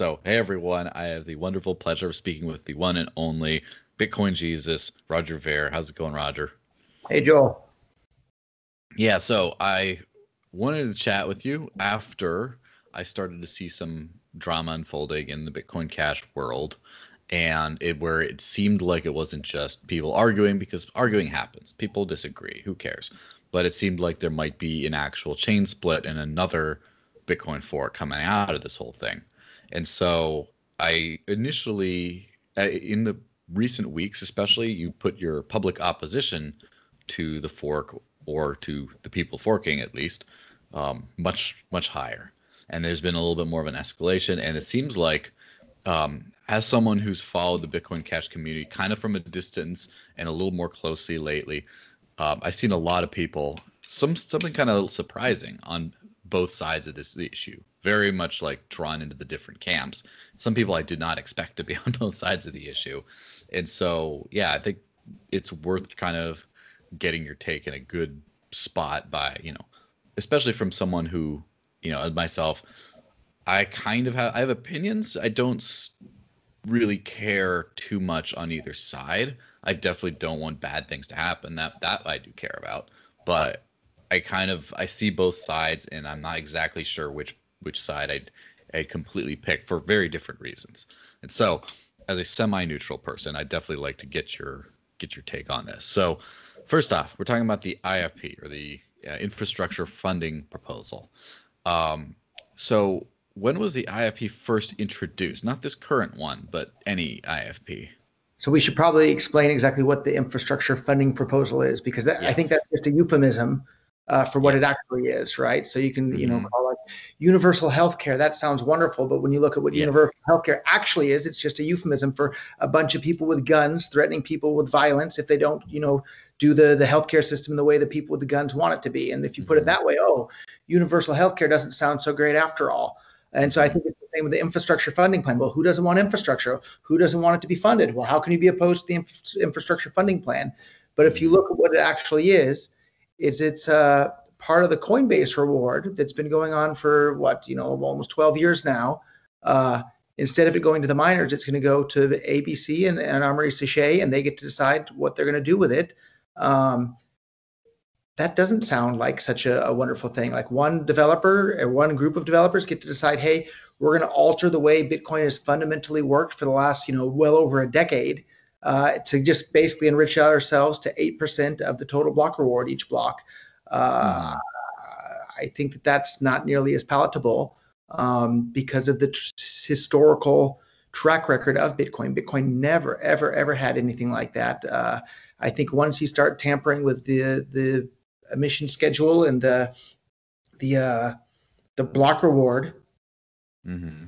So, hey everyone, I have the wonderful pleasure of speaking with the one and only Bitcoin Jesus, Roger Ver. How's it going, Roger? Hey, Joel. Yeah, so I wanted to chat with you after I started to see some drama unfolding in the Bitcoin Cash world, and it where it seemed like it wasn't just people arguing because arguing happens. People disagree. Who cares? But it seemed like there might be an actual chain split and another Bitcoin fork coming out of this whole thing. And so I initially, uh, in the recent weeks, especially, you put your public opposition to the fork or to the people forking at least um, much much higher. And there's been a little bit more of an escalation, and it seems like. Um, as someone who's followed the Bitcoin Cash community kind of from a distance and a little more closely lately, um, I've seen a lot of people some something kind of surprising on both sides of this issue very much like drawn into the different camps. Some people I did not expect to be on both sides of the issue. And so, yeah, I think it's worth kind of getting your take in a good spot by, you know, especially from someone who, you know, myself, I kind of have I have opinions. I don't really care too much on either side. I definitely don't want bad things to happen. That that I do care about. But I kind of I see both sides and I'm not exactly sure which which side I'd, I'd completely pick for very different reasons. And so, as a semi-neutral person, I'd definitely like to get your get your take on this. So, first off, we're talking about the IFP or the uh, infrastructure funding proposal. Um, so, when was the IFP first introduced? Not this current one, but any IFP. So we should probably explain exactly what the infrastructure funding proposal is, because that, yes. I think that's just a euphemism uh, for what yes. it actually is, right? So you can, you know, mm-hmm. call it universal healthcare. That sounds wonderful, but when you look at what yes. universal healthcare actually is, it's just a euphemism for a bunch of people with guns threatening people with violence if they don't, you know, do the the healthcare system the way the people with the guns want it to be. And if you put mm-hmm. it that way, oh, universal healthcare doesn't sound so great after all. And so I mm-hmm. think it's the same with the infrastructure funding plan. Well, who doesn't want infrastructure? Who doesn't want it to be funded? Well, how can you be opposed to the infrastructure funding plan? But if you mm-hmm. look at what it actually is, is it's uh, part of the Coinbase reward that's been going on for what you know almost 12 years now. Uh, instead of it going to the miners, it's going to go to ABC and, and Amaury Séchet, and they get to decide what they're going to do with it. Um, that doesn't sound like such a, a, wonderful thing. Like one developer or one group of developers get to decide, hey, we're going to alter the way Bitcoin has fundamentally worked for the last, you know, well over a decade uh, to just basically enrich ourselves to 8% of the total block reward each block. Uh, I think that that's not nearly as palatable um, because of the tr- historical track record of Bitcoin. Bitcoin never, ever, ever had anything like that. Uh, I think once you start tampering with the the emission schedule and the the uh, the block reward, mm-hmm.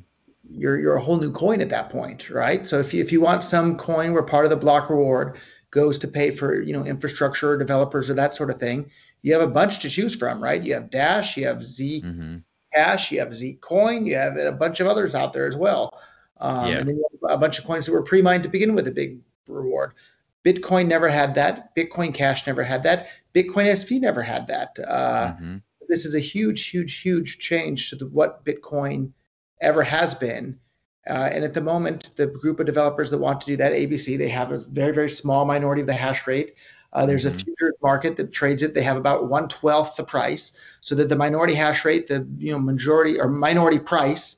You're you're a whole new coin at that point, right? So if you if you want some coin where part of the block reward goes to pay for you know infrastructure or developers or that sort of thing, you have a bunch to choose from, right? You have Dash, you have Z mm-hmm. Cash, you have Z Coin, you have a bunch of others out there as well. Um, yeah. And then you have a bunch of coins that were pre-mined to begin with a big reward. Bitcoin never had that. Bitcoin Cash never had that. Bitcoin SV never had that. Uh, mm-hmm. This is a huge, huge, huge change to the, what Bitcoin ever has been. Uh, and at the moment, the group of developers that want to do that, ABC, they have a very, very small minority of the hash rate. Uh, there's mm-hmm. a futures market that trades it. They have about one twelfth the price, so that the minority hash rate, the you know majority or minority price,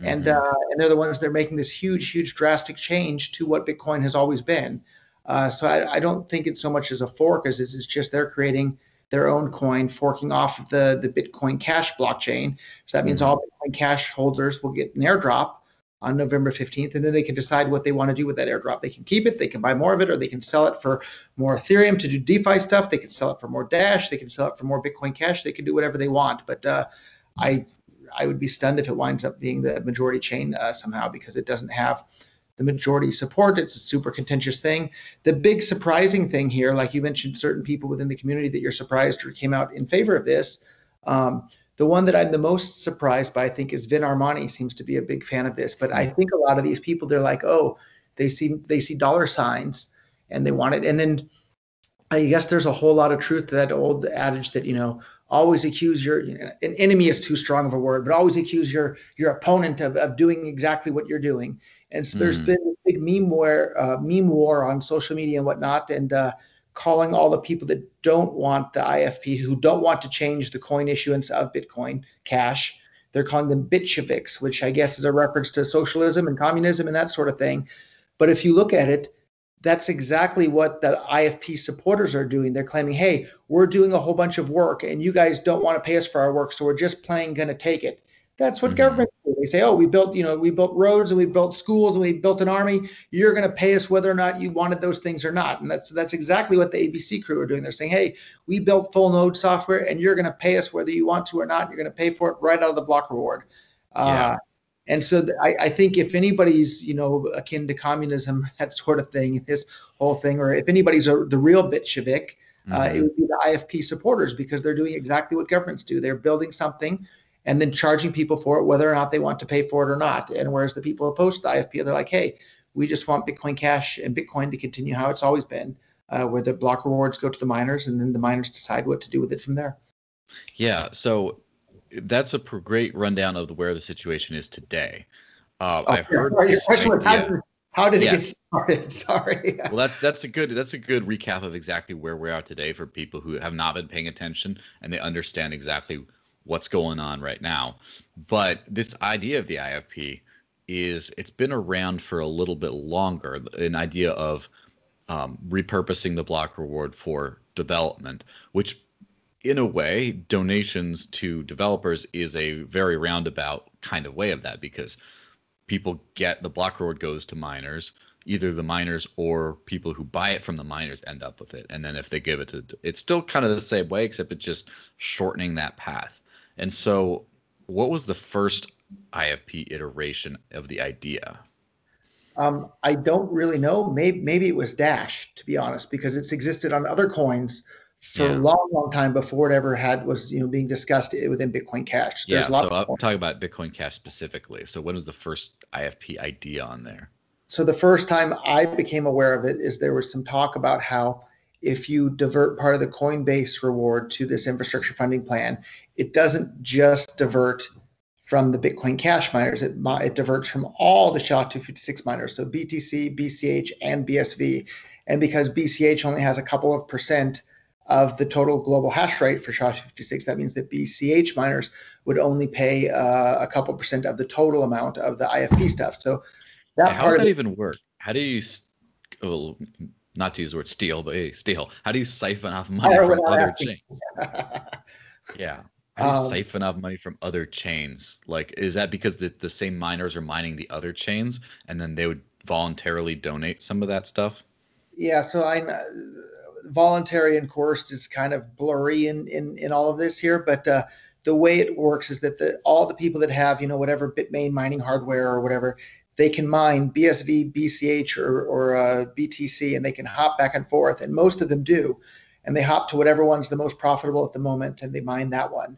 mm-hmm. and uh, and they're the ones that are making this huge, huge, drastic change to what Bitcoin has always been. Uh, so I, I, don't think it's so much as a fork as it's, it's just they're creating their own coin, forking off of the the Bitcoin Cash blockchain. So that means mm-hmm. all Bitcoin Cash holders will get an airdrop on November 15th, and then they can decide what they want to do with that airdrop. They can keep it, they can buy more of it, or they can sell it for more Ethereum to do DeFi stuff. They can sell it for more Dash. They can sell it for more Bitcoin Cash. They can do whatever they want. But uh, I I would be stunned if it winds up being the majority chain uh, somehow because it doesn't have the majority support. It's a super contentious thing. The big surprising thing here, like you mentioned, certain people within the community that you're surprised or came out in favor of this. Um, the one that I'm the most surprised by, I think, is Vin Armani seems to be a big fan of this. But I think a lot of these people, they're like, oh, they see they see dollar signs and they want it. And then I guess there's a whole lot of truth to that old adage that, you know, always accuse your an enemy is too strong of a word, but always accuse your your opponent of, of doing exactly what you're doing. And so there's mm. been a big meme war, uh, meme war on social media and whatnot, and uh, calling all the people that don't want the IFP, who don't want to change the coin issuance of Bitcoin Cash, they're calling them Bitsheviks, which I guess is a reference to socialism and communism and that sort of thing. But if you look at it, that's exactly what the IFP supporters are doing. They're claiming, hey, we're doing a whole bunch of work and you guys don't want to pay us for our work, so we're just plain going to take it. That's what mm-hmm. government do. They say, oh, we built, you know, we built roads and we built schools and we built an army. You're going to pay us whether or not you wanted those things or not. And that's that's exactly what the ABC crew are doing. They're saying, hey, we built full node software and you're going to pay us whether you want to or not. You're going to pay for it right out of the block reward. Yeah. Uh, and so th- I, I, think if anybody's, you know, akin to communism, that sort of thing, this whole thing, or if anybody's a, the real Bitchevik, uh, mm-hmm. it would be the IFP supporters because they're doing exactly what governments do. They're building something and then charging people for it, whether or not they want to pay for it or not. And whereas the people opposed to the IFP, they're like, hey, we just want Bitcoin Cash and Bitcoin to continue how it's always been, uh, where the block rewards go to the miners and then the miners decide what to do with it from there. Yeah. So that's a great rundown of where the situation is today. Uh, oh, I've heard your question was how, did, how did it get started? Sorry. well, that's that's a good that's a good recap of exactly where we are today for people who have not been paying attention and they understand exactly what's going on right now. But this idea of the IFP is it's been around for a little bit longer. An idea of um, repurposing the block reward for development, which in a way, donations to developers is a very roundabout kind of way of that because people get the block reward goes to miners. Either the miners or people who buy it from the miners end up with it. And then if they give it to, it's still kind of the same way, except it's just shortening that path. And so, what was the first IFP iteration of the idea? Um, I don't really know. Maybe maybe it was Dash, to be honest, because it's existed on other coins for yeah. a long, long time before it ever had was you know being discussed within Bitcoin Cash. There's yeah, so I'm talking about Bitcoin Cash specifically. So when was the first IFP idea on there? So the first time I became aware of it is there was some talk about how if you divert part of the Coinbase reward to this infrastructure funding plan, it doesn't just divert from the Bitcoin Cash miners. It, it diverts from all the SHA-256 miners, so BTC, BCH, and BSV. And because BCH only has a couple of percent of the total global hash rate for SHA-256. That means that BCH miners would only pay uh, a couple percent of the total amount of the IFP stuff. So that how does that even work? How do you, well, not to use the word steal, but hey, steal. How do you siphon off money from other chains? yeah. How do you um, siphon off money from other chains? Like, is that because the, the same miners are mining the other chains and then they would voluntarily donate some of that stuff? Yeah. So I voluntary and coerced is kind of blurry in in, in all of this here, but uh, the way it works is that the all the people that have you know whatever Bitmain mining hardware or whatever, they can mine BSV, BCH, or or uh, BTC, and they can hop back and forth, and most of them do, and they hop to whatever one's the most profitable at the moment, and they mine that one.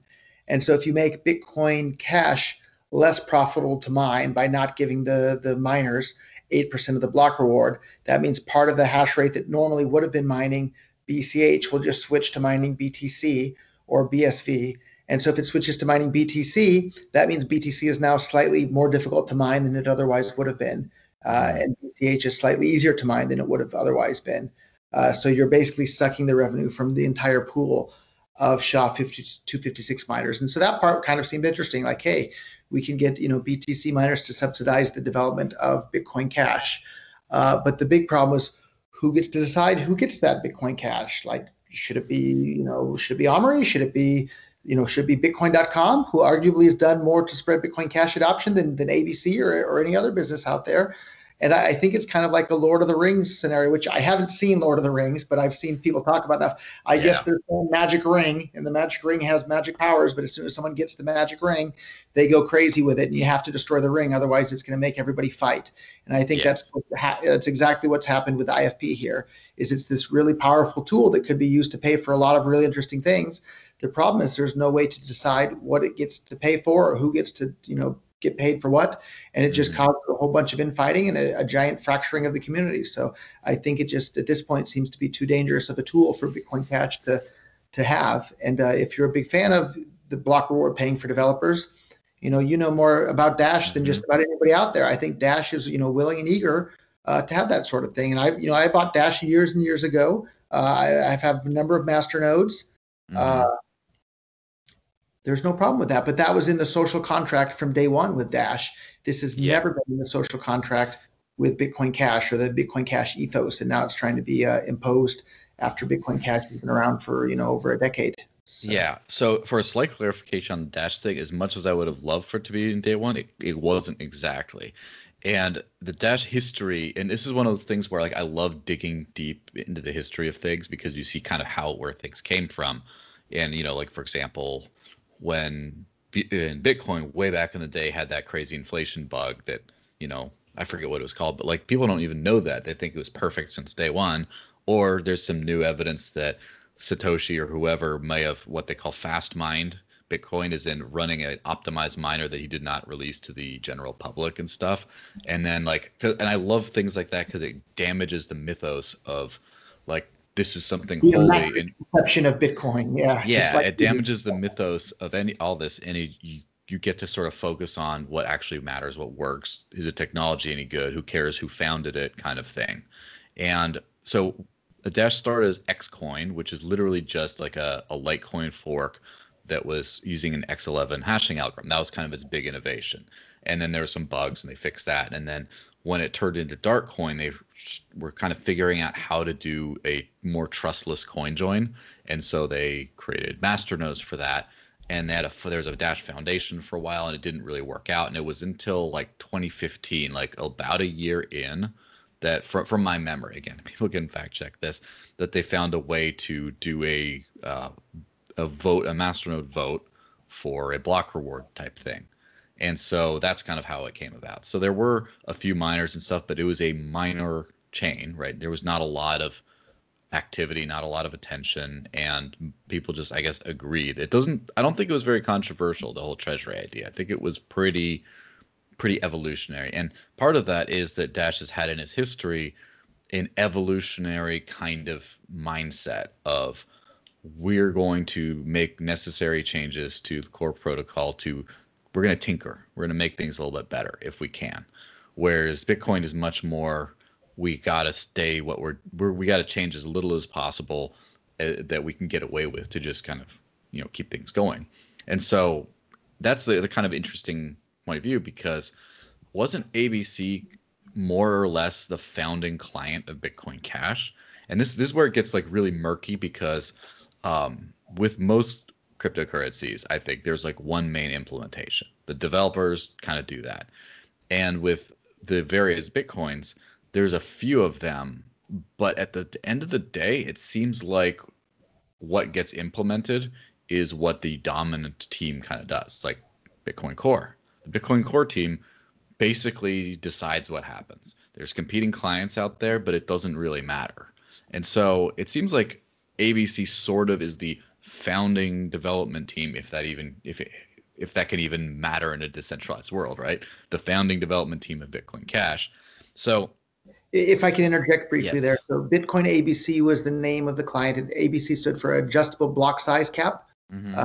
And so if you make Bitcoin Cash less profitable to mine by not giving the the miners 8% of the block reward. That means part of the hash rate that normally would have been mining BCH will just switch to mining BTC or BSV. And so if it switches to mining BTC, that means BTC is now slightly more difficult to mine than it otherwise would have been. Uh, and BCH is slightly easier to mine than it would have otherwise been. Uh, so you're basically sucking the revenue from the entire pool of SHA 256 miners. And so that part kind of seemed interesting. Like, hey, we can get you know BTC miners to subsidize the development of Bitcoin Cash. Uh, but the big problem is who gets to decide who gets that Bitcoin Cash? Like, should it be you know should it be Amaury? Should it be you know should it be Bitcoin.com, who arguably has done more to spread Bitcoin Cash adoption than than ABC or, or any other business out there? And I, think it's kind of like a Lord of the Rings scenario, which I haven't seen Lord of the Rings, but I've seen people talk about enough. I yeah. guess there's a magic ring, and the magic ring has magic powers, but as soon as someone gets the magic ring, they go crazy with it, and you have to destroy the ring, otherwise it's going to make everybody fight. And I think that's that's exactly what's happened with IFP here. Is it's this really powerful tool that could be used to pay for a lot of really interesting things. The problem is there's no way to decide what it gets to pay for or who gets to you know get paid for what and it just mm-hmm. caused a whole bunch of infighting and a, a, giant fracturing of the community so i think it just at this point seems to be too dangerous of a tool for bitcoin cash to to have. And uh, if you're a big fan of the block reward paying for developers, you know you know more about Dash than just mm-hmm. about anybody out there. I think Dash is you know willing and eager uh, to have that sort of thing. And I you know I bought Dash years and years ago. Uh, I, I have a number of master nodes. Mm-hmm. There's no problem with that, but that was in the social contract from day one with Dash. This has yeah. never been in the social contract with Bitcoin Cash or the Bitcoin Cash ethos, and now it's trying to be uh, imposed after Bitcoin Cash has been around for you know over a decade. So. Yeah. So for a slight clarification on the Dash thing, as much as I would have loved for it to be in day one, it, it wasn't exactly. And the Dash history, and this is one of those things where like I love digging deep into the history of things because you see kind of how where things came from. And you know, like for example, when in Bitcoin way back in the day had that crazy inflation bug that, you know, I forget what it was called, but like people don't even know that. They think it was perfect since day one or there's some new evidence that Satoshi or whoever may have what they call fast mined Bitcoin is in running an optimized miner that he did not release to the general public and stuff. And then like, and I love things like that because it damages the mythos of like this is something the holy and conception of Bitcoin. Yeah. Yeah. Like it damages the mythos of any all this, and it, you you get to sort of focus on what actually matters, what works. Is the technology any good? Who cares who founded it? Kind of thing. And so the Dash started as Xcoin, which is literally just like a, a Litecoin fork that was using an X11 hashing algorithm. That was kind of its big innovation. And then there were some bugs and they fixed that. And then when it turned into Darkcoin, they were kind of figuring out how to do a more trustless coin join. And so they created masternodes for that. And they had a, there was a Dash Foundation for a while and it didn't really work out. And it was until like 2015, like about a year in, that from from my memory again people can fact check this that they found a way to do a uh, a vote a masternode vote for a block reward type thing and so that's kind of how it came about. So there were a few miners and stuff but it was a minor chain right? There was not a lot of activity not a lot of attention and people just i guess agreed. It doesn't i don't think it was very controversial the whole treasury idea. I think it was pretty pretty evolutionary. And part of that is that Dash has had in its history an evolutionary kind of mindset of we're going to make necessary changes to the core protocol to we're going to tinker. We're going to make things a little bit better if we can. Whereas bitcoin is much more we got to stay what we're, we're we got to change as little as possible uh, that we can get away with to just kind of you know keep things going. And so that's the, the kind of interesting point of view because wasn't ABC more or less the founding client of Bitcoin Cash? And this this is where it gets like really murky because um, with most cryptocurrencies, I think there's like one main implementation. The developers kind of do that, and with the various bitcoins, there's a few of them, but at the end of the day, it seems like what gets implemented is what the dominant team kind of does, like Bitcoin Core. The Bitcoin Core team basically decides what happens. There's competing clients out there, but it doesn't really matter. And so it seems like ABC sort of is the founding development team, if that even if it, if that can even matter in a decentralized world, right? The founding development team of Bitcoin Cash. So if I can interject briefly yes. there. So Bitcoin ABC was the name of the client. And ABC stood for adjustable block size cap. Mm-hmm. Uh,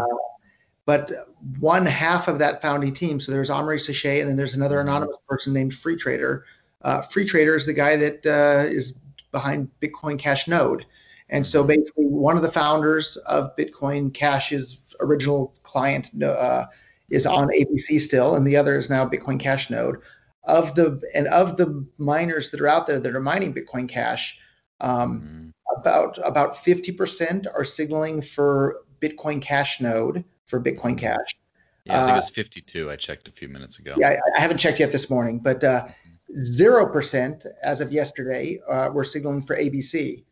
but one half of that founding team, so there's Amaury Séchet, and then there's another mm-hmm. anonymous person named Free Trader. Uh, Free Trader is the guy that uh, is behind Bitcoin Cash Node. And so mm-hmm. basically, one of the founders of Bitcoin Cash's original client uh, is on ABC still, and the other is now Bitcoin Cash Node. Of the and of the miners that are out there that are mining Bitcoin Cash, um, mm-hmm. about about fifty percent are signaling for Bitcoin Cash Node, for Bitcoin Cash. Yeah, I think uh, it's 52. I checked a few minutes ago. Yeah, I, I haven't checked yet this morning, but uh, zero uh, percent as of yesterday uh, were signaling for ABC,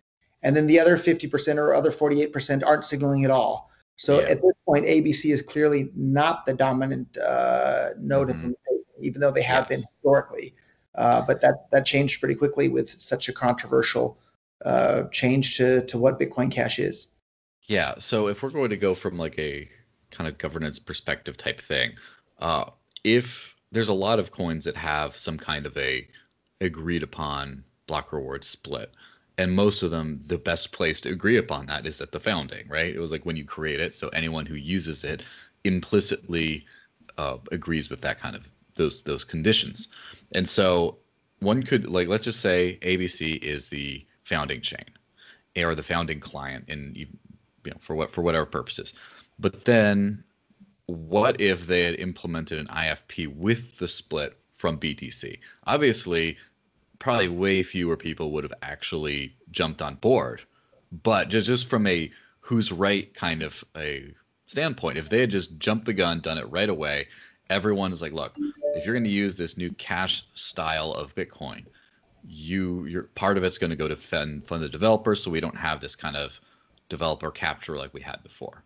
and then the other 50 percent or other 48 percent aren't signaling at all. So yeah. at this point, ABC is clearly not the dominant uh, node mm-hmm. implementation, even though they have yes. been historically. Uh, but that that changed pretty quickly with such a controversial uh, change to to what Bitcoin Cash is. Yeah. So if we're going to go from like a kind of governance perspective type thing. Uh, if there's a lot of coins that have some kind of a agreed upon block reward split, and most of them the best place to agree upon that is at the founding right? It was like when you create it so anyone who uses it implicitly uh, agrees with that kind of those those conditions. And so one could like let's just say abc is the founding chain or the founding client in you know for what for whatever purposes. But then what if they had implemented an ifp with the split from btc obviously probably way fewer people would have actually jumped on board. But just just from a who's right kind of a standpoint, if they had just jumped the gun, done it right away, everyone is like, look, if you're going to use this new cash style of Bitcoin, you your part of it's going to go to fund fund the developers, so we don't have this kind of developer capture like we had before.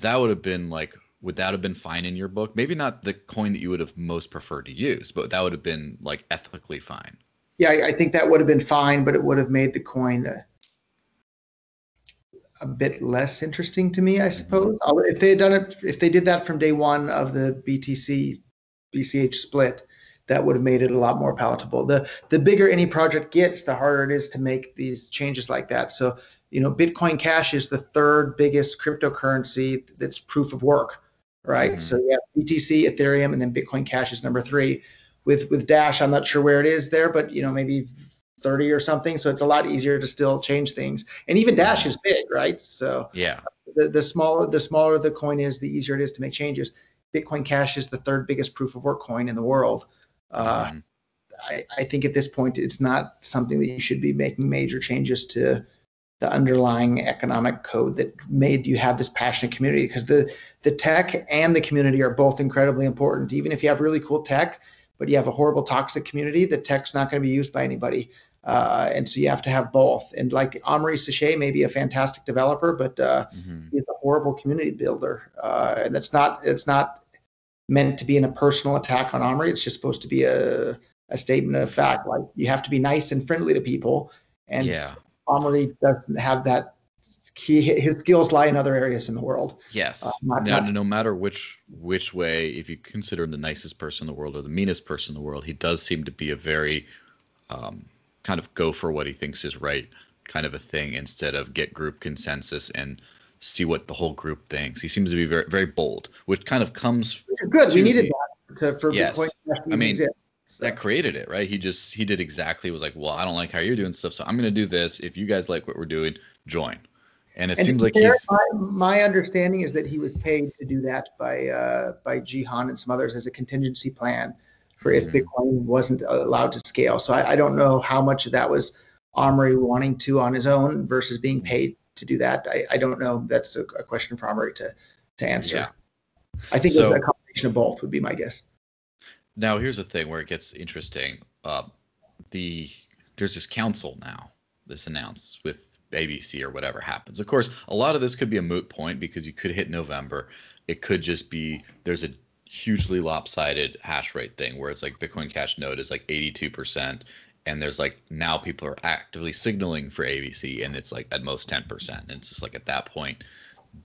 That would have been like would that have been fine in your book? Maybe not the coin that you would have most preferred to use, but that would have been like ethically fine yeah, I, I, think that would have been fine, but it would have made the coin a, a bit less interesting to me, I suppose. Mm-hmm. If they had done it, if they did that from day one of the BTC BCH split, that would have made it a lot more palatable. The the bigger any project gets, the harder it is to make these changes like that. So, you know, Bitcoin Cash is the third biggest cryptocurrency that's proof of work, right? Mm-hmm. So yeah, BTC, Ethereum, and then Bitcoin Cash is number three with with Dash, I'm not sure where it is there, but you know maybe 30 or something. So it's a lot easier to still change things. And even Dash is big, right? So yeah, the, the smaller the smaller the coin is, the easier it is to make changes. Bitcoin Cash is the third biggest proof of work coin in the world. Uh, mm. I, I think at this point it's not something that you should be making major changes to the underlying economic code that made you have this passionate community because the the tech and the community are both incredibly important. Even if you have really cool tech, but you have a horrible toxic community, the tech's not going to be used by anybody. Uh, and so you have to have both. And like Amaury Séchet may be a fantastic developer, but uh, mm-hmm. he's a horrible community builder. Uh, and that's not it's not meant to be in a personal attack on Amaury. It's just supposed to be a a statement of fact. Like you have to be nice and friendly to people. And yeah. Amaury doesn't have that he his skills lie in other areas in the world. Yes. Uh, not, no, not, no matter which which way, if you consider him the nicest person in the world or the meanest person in the world, he does seem to be a very um, kind of go for what he thinks is right kind of a thing instead of get group consensus and see what the whole group thinks. He seems to be very very bold, which kind of comes good. We needed that to, for yes. Bitcoin. I mean. So. That created it, right? He just he did exactly was like, well, I don't like how you're doing stuff, so I'm going to do this. If you guys like what we're doing, join and it and seems like he's. My, my, understanding is that he was paid to do that by uh, by Jihan and some others as a contingency plan for if mm-hmm. Bitcoin wasn't allowed to scale. So I, I, don't know how much of that was Amaury wanting to on his own versus being mm-hmm. paid to do that. I, I don't know. That's a, a, question for Amaury to to answer. Yeah. I think so, a combination of both would be my guess. Now here's the thing where it gets interesting. Uh, the there's this council now this announced with ABC or whatever happens. Of course, a lot of this could be a moot point because you could hit November. It could just be there's a hugely lopsided hash rate thing where it's like Bitcoin Cash node is like 82%. And there's like now people are actively signaling for ABC and it's like at most 10%. And it's just like at that point,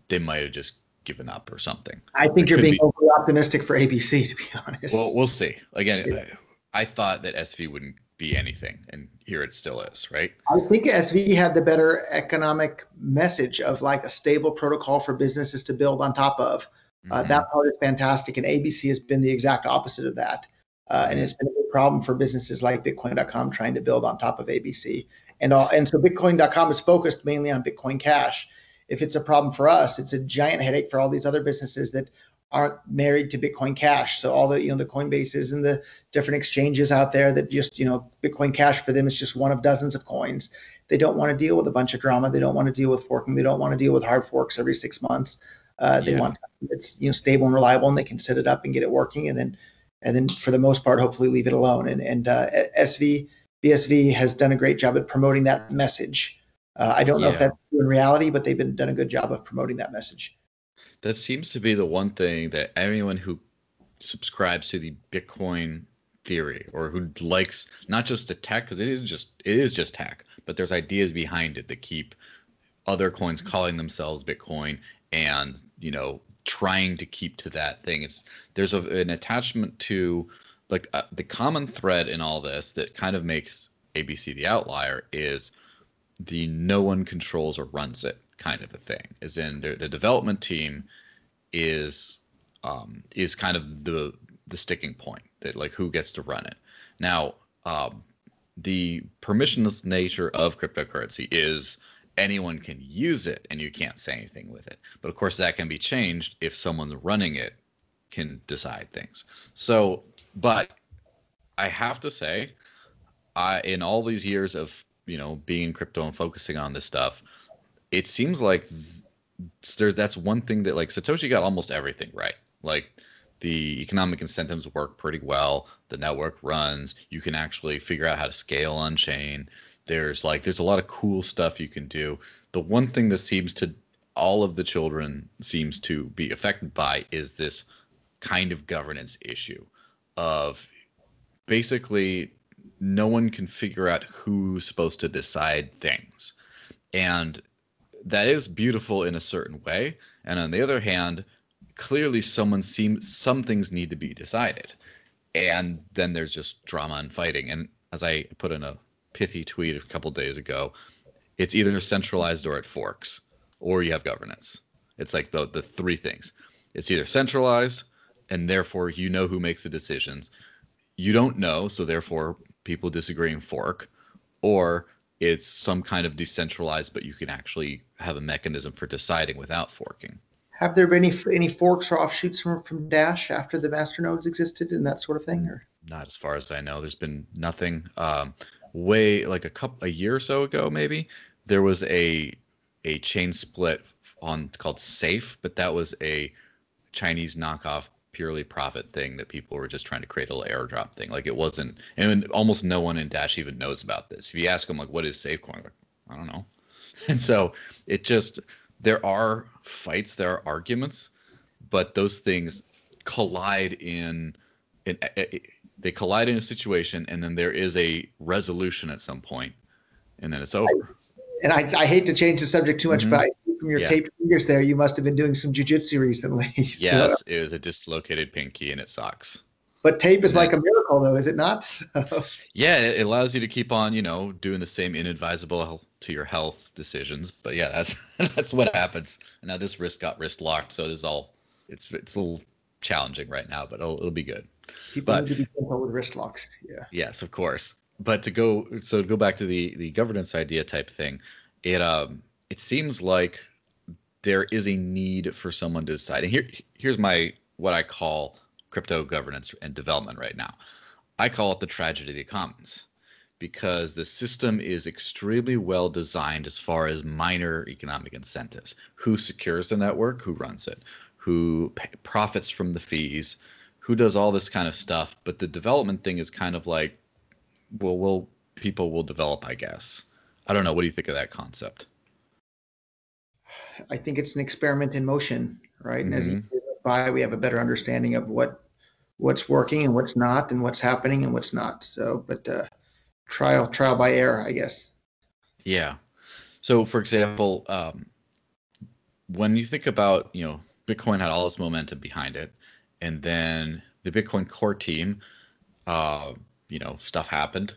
they might have just given up or something. I think you're being be, overly optimistic for ABC, to be honest. Well, we'll see. Again, yeah. I, I thought that SV wouldn't be anything and here it still is right? I think sv had the better economic message of like a stable protocol for businesses to build on top of. Uh, mm-hmm. that part is fantastic and abc has been the exact opposite of that. Uh, and it's been a big problem for businesses like bitcoin.com trying to build on top of abc and all and so bitcoin.com is focused mainly on bitcoin cash. If it's a problem for us it's a giant headache for all these other businesses that aren't married to Bitcoin Cash. So all the you know the Coinbases and the different exchanges out there that just you know Bitcoin Cash for them is just one of dozens of coins. They don't want to deal with a bunch of drama. They don't want to deal with forking. They don't want to deal with hard forks every six months. Uh, they yeah. want it's you know stable and reliable, and they can set it up and get it working, and then and then for the most part, hopefully leave it alone. And and uh, SV BSV has done a great job at promoting that message. Uh, I don't know if that's in reality, but they've been done a good job of promoting that message that seems to be the one thing that anyone who subscribes to the Bitcoin theory or who likes not just the tech because it is just it is just tech, but there's ideas behind it that keep other coins calling themselves Bitcoin and you know trying to keep to that thing. It's there's a, an attachment to like uh, the common thread in all this that kind of makes ABC the outlier is the no one controls or runs it kind of a thing. Is in the the development team is um, is kind of the the sticking point that like who gets to run it. Now, um, the permissionless nature of cryptocurrency is anyone can use it and you can't say anything with it. But of course, that can be changed if someone running it can decide things. So, but I have to say, I in all these years of you know being in crypto and focusing on this stuff, it seems like there's that's one thing that like Satoshi got almost everything right. Like the economic incentives work pretty well. The network runs. You can actually figure out how to scale on chain. There's like there's a lot of cool stuff you can do. The one thing that seems to all of the children seems to be affected by is this kind of governance issue of basically no one can figure out who's supposed to decide things. And that is beautiful in a certain way. And on the other hand, clearly someone seems some things need to be decided. And then there's just drama and fighting. And as I put in a pithy tweet a couple days ago, it's either centralized or it forks, or you have governance. It's like the the three things. It's either centralized, and therefore you know who makes the decisions. You don't know, so therefore people disagree and fork, or it's some kind of decentralized, but you can actually have a mechanism for deciding without forking. Have there been any any forks or offshoots from from Dash after the master nodes existed and that sort of thing? Or not as far as I know. There's been nothing. Um, way like a couple a year or so ago, maybe there was a a chain split on called Safe, but that was a Chinese knockoff purely profit thing that people were just trying to create a little airdrop thing. Like it wasn't, and almost no one in Dash even knows about this. If you ask them like, "What is SafeCoin?" Like, I don't know. And so it just there are fights, there are arguments, but those things collide in, in, in they collide in a situation, and then there is a resolution at some point, and then it's over. I, and I, I hate to change the subject too much, mm-hmm. but I see from your yeah. taped fingers there, you must have been doing some jujitsu recently. so. Yes, it was a dislocated pinky, and it sucks. But tape is like a miracle, though, is it not? So. Yeah, it allows you to keep on, you know, doing the same inadvisable to your health decisions. But yeah, that's that's what happens. And now this wrist got wrist locked, so this is all it's it's a little challenging right now, but it'll, it'll be good. People but, need to be careful with wrist locks. Yeah. Yes, of course. But to go so to go back to the the governance idea type thing, it um it seems like there is a need for someone to decide. And here here's my what I call crypto governance and development right now. I call it the tragedy of the commons because the system is extremely well designed as far as miner economic incentives. Who secures the network? Who runs it? Who profits from the fees? who does all this kind of stuff. But the development thing is kind of like, well, will people will develop, I guess. I don't know. What do you think of that concept? I think it's an experiment in motion, right? Mm-hmm. And as mm-hmm. by, we have a better understanding of what what's working and what's not, and what's happening and what's not. So, but uh, trial trial by error, I guess. Yeah. So, for example, um, when you think about you know Bitcoin had all this momentum behind it, and then the Bitcoin core team, uh, you know, stuff happened.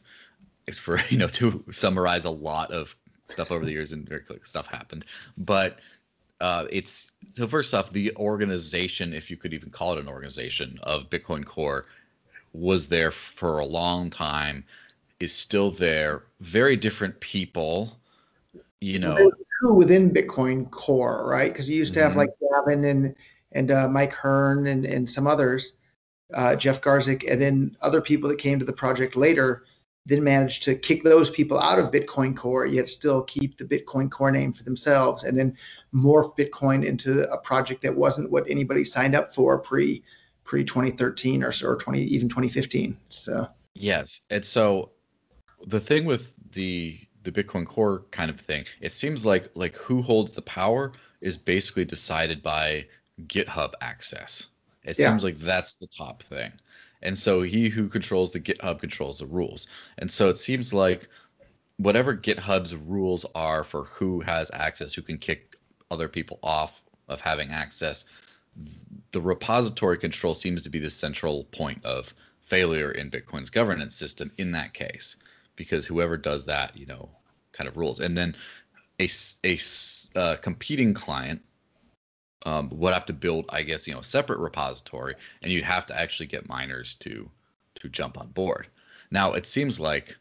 It's for you know to summarize a lot of stuff over the years, and very quick stuff happened. But uh, it's so first off, the organization, if you could even call it an organization of Bitcoin Core, was there for a long time, is still there. Very different people, you know. Within Bitcoin Core, right? Because you used to have mm-hmm. like Gavin and and uh, Mike Hearn and, and some others, uh, Jeff Garzik, and then other people that came to the project later, then managed to kick those people out of Bitcoin Core, yet still keep the Bitcoin Core name for themselves, and then morph Bitcoin into a project that wasn't what anybody signed up for pre pre 2013 or or 20 even 2015. So yes, and so the thing with the the Bitcoin Core kind of thing, it seems like like who holds the power is basically decided by GitHub access. It yeah. seems like that's the top thing. And so he who controls the GitHub controls the rules. And so it seems like whatever GitHub's rules are for who has access, who can kick other people off of having access, the repository control seems to be the central point of failure in Bitcoin's governance system in that case. Because whoever does that, you know, kind of rules. And then a a uh, competing client um, would have to build, I guess, you know, a separate repository, and you'd have to actually get miners to to jump on board. Now, it seems like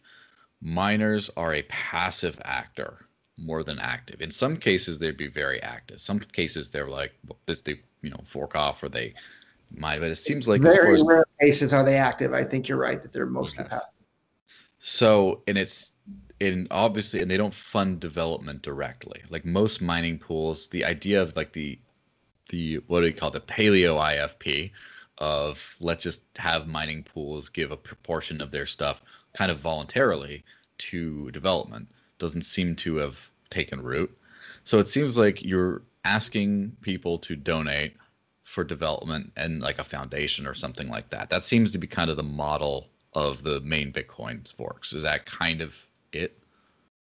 miners are a passive actor more than active. In some cases, they'd be very active. Some cases, they're like they you know fork off or they might. But it seems like very as as, rare cases are they active. I think you're right that they're mostly yes. passive. So, and it's in obviously, and they don't fund development directly. Like most mining pools, the idea of like the the what do you call the paleo IFP of let's just have mining pools give a proportion of their stuff kind of voluntarily to development doesn't seem to have taken root. So it seems like you're asking people to donate for development and like a foundation or something like that. That seems to be kind of the model of the main Bitcoin's forks. Is that kind of it?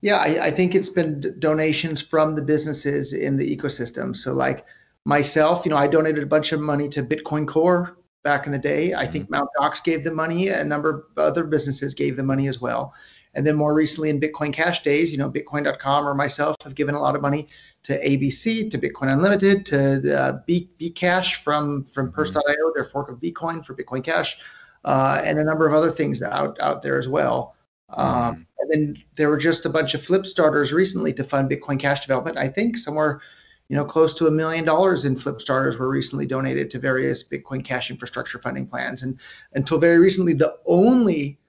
Yeah, I, I think it's been donations from the businesses in the ecosystem. So like myself, you know, I donated a bunch of money to Bitcoin Core back in the day. I mm-hmm. think Mount Gox gave the money. A number of other businesses gave the money as well. And then more recently in Bitcoin Cash days, you know, Bitcoin.com or myself have given a lot of money to ABC, to Bitcoin Unlimited, to uh, B, Bcash from from mm-hmm. Purse.io, their fork of Bitcoin for Bitcoin Cash, uh, and a number of other things out out there as well. Um, mm-hmm. and then there were just a bunch of Flipstarters recently to fund Bitcoin Cash development. I think somewhere, you know, close to a million dollars in Flipstarters were recently donated to various Bitcoin Cash infrastructure funding plans. And until very recently, the only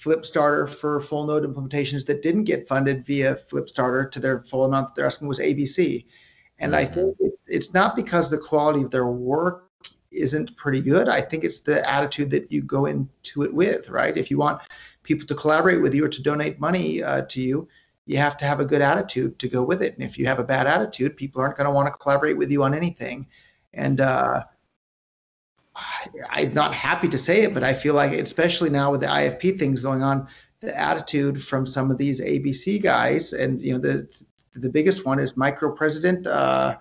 Flipstarter for full node implementations that didn't get funded via Flipstarter to their full amount that they're asking was ABC. And mm-hmm. I think it's, it's not because the quality of their work isn't pretty good. I think it's the attitude that you go into it with, right? If you want people to collaborate with you or to donate money uh, to you, you have to have a good attitude to go with it. And if you have a bad attitude, people aren't going to want to collaborate with you on anything. And uh, I, am not happy to say it, but I feel like, especially now with the IFP things going on, the attitude from some of these ABC guys, and you know, the the biggest one is micro president. Uh,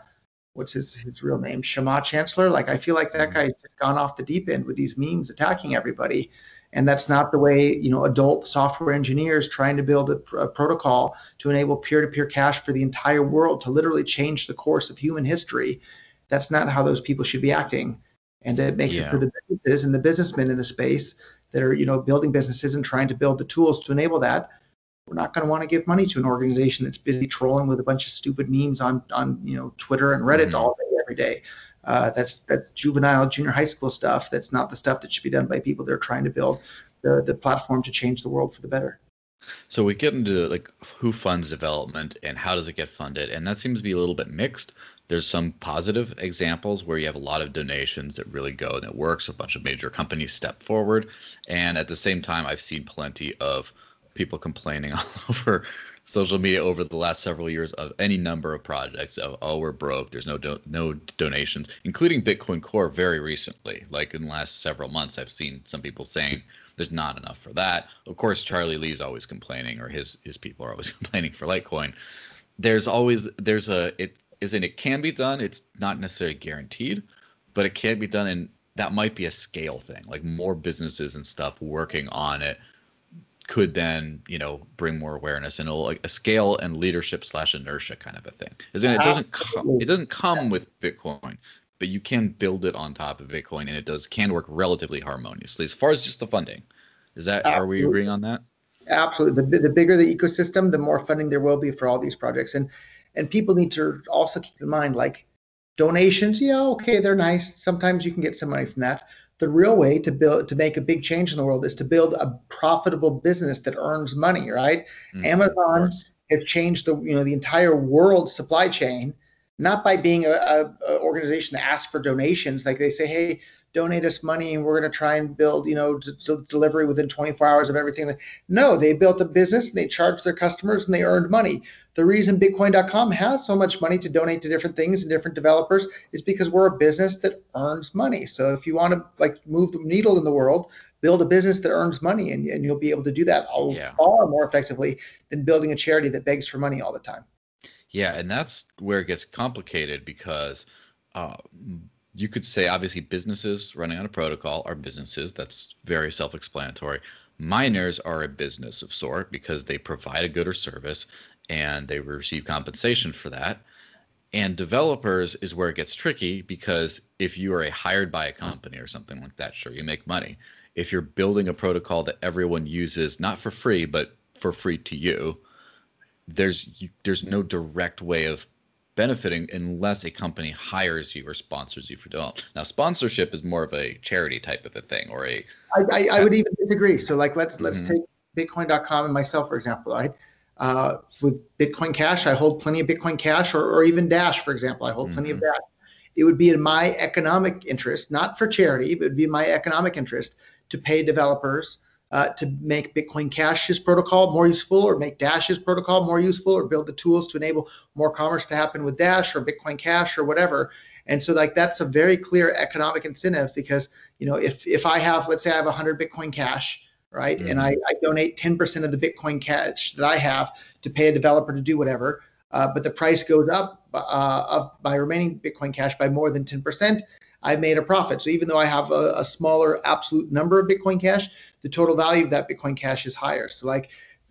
what's his his real name? Shammah Chancellor. Like I feel like that mm-hmm. guy's just gone off the deep end with these memes attacking everybody, and that's not the way you know adult software engineers trying to build a, a protocol to enable peer-to-peer cash for the entire world to literally change the course of human history. That's not how those people should be acting and it makes yeah. it for the businesses and the businessmen in the space that are you know building businesses and trying to build the tools to enable that we're not going to want to give money to an organization that's busy trolling with a bunch of stupid memes on on you know twitter and reddit mm-hmm. all day every day uh, that's that's juvenile junior high school stuff that's not the stuff that should be done by people that are trying to build the, the platform to change the world for the better so we get into like who funds development and how does it get funded and that seems to be a little bit mixed there's some positive examples where you have a lot of donations that really go and it works. A bunch of major companies step forward. And at the same time, I've seen plenty of people complaining all over social media over the last several years of any number of projects of oh we're broke there's no do- no donations including bitcoin core very recently like in the last several months i've seen some people saying there's not enough for that of course charlie lee's always complaining or his his people are always complaining for litecoin there's always there's a it isn't it can be done. It's not necessarily guaranteed, but it can be done, and that might be a scale thing. Like more businesses and stuff working on it could then you know bring more awareness and like a scale and leadership slash inertia kind of a thing. Is it doesn't come it doesn't come with Bitcoin, but you can build it on top of Bitcoin, and it does can work relatively harmoniously as far as just the funding. Is that Absolutely. are we agreeing on that? Absolutely. The, the bigger the ecosystem, the more funding there will be for all these projects. And and people need to also keep in mind like donations yeah okay they're nice sometimes you can get some money from that the real way to build to make a big change in the world is to build a profitable business that earns money right? Mm, amazon has changed the you know the entire world supply chain not by being a, a, a organization that asks for donations like they say hey donate us money and we're going to try and build, you know, d- d- delivery within 24 hours of everything. No, they built a business and they charged their customers and they earned money. The reason Bitcoin.com has so much money to donate to different things and different developers is because we're a business that earns money. So if you want to like move the needle in the world, build a business that earns money and, and you'll be able to do that yeah. far more effectively than building a charity that begs for money all the time. Yeah, and that's where it gets complicated because uh, you could say obviously businesses running on a protocol are businesses. That's very self-explanatory. miners are a business of sort because they provide a good or service and they receive compensation for that. And developers is where it gets tricky because if you are a hired by a company or something like that, sure, you make money. If you're building a protocol that everyone uses, not for free, but for free to you, there's there's no direct way of benefiting unless a company hires you or sponsors you for development. Now, sponsorship is more of a charity type of a thing, or a. I, I, I would even disagree. So, like, let's let's mm-hmm. take Bitcoin.com and myself for example. Right, uh, with Bitcoin Cash, I hold plenty of Bitcoin Cash, or, or even Dash, for example. I hold mm-hmm. plenty of mm-hmm. Dash. It would be in my economic interest, not for charity, but it would be my economic interest to pay developers uh, to make Bitcoin Cash's protocol more useful, or make Dash's protocol more useful, or build the tools to enable more commerce to happen with Dash or Bitcoin Cash or whatever. And so, like that's a very clear economic incentive because you know if if I have, let's say, I have 100 Bitcoin Cash, right, mm-hmm. and I, I donate 10% of the Bitcoin Cash that I have to pay a developer to do whatever. Uh, but the price goes up uh, up by remaining Bitcoin Cash by more than 10%, I've made a profit. So even though I have a, a, smaller absolute number of Bitcoin Cash, the total value of that Bitcoin Cash is higher. So like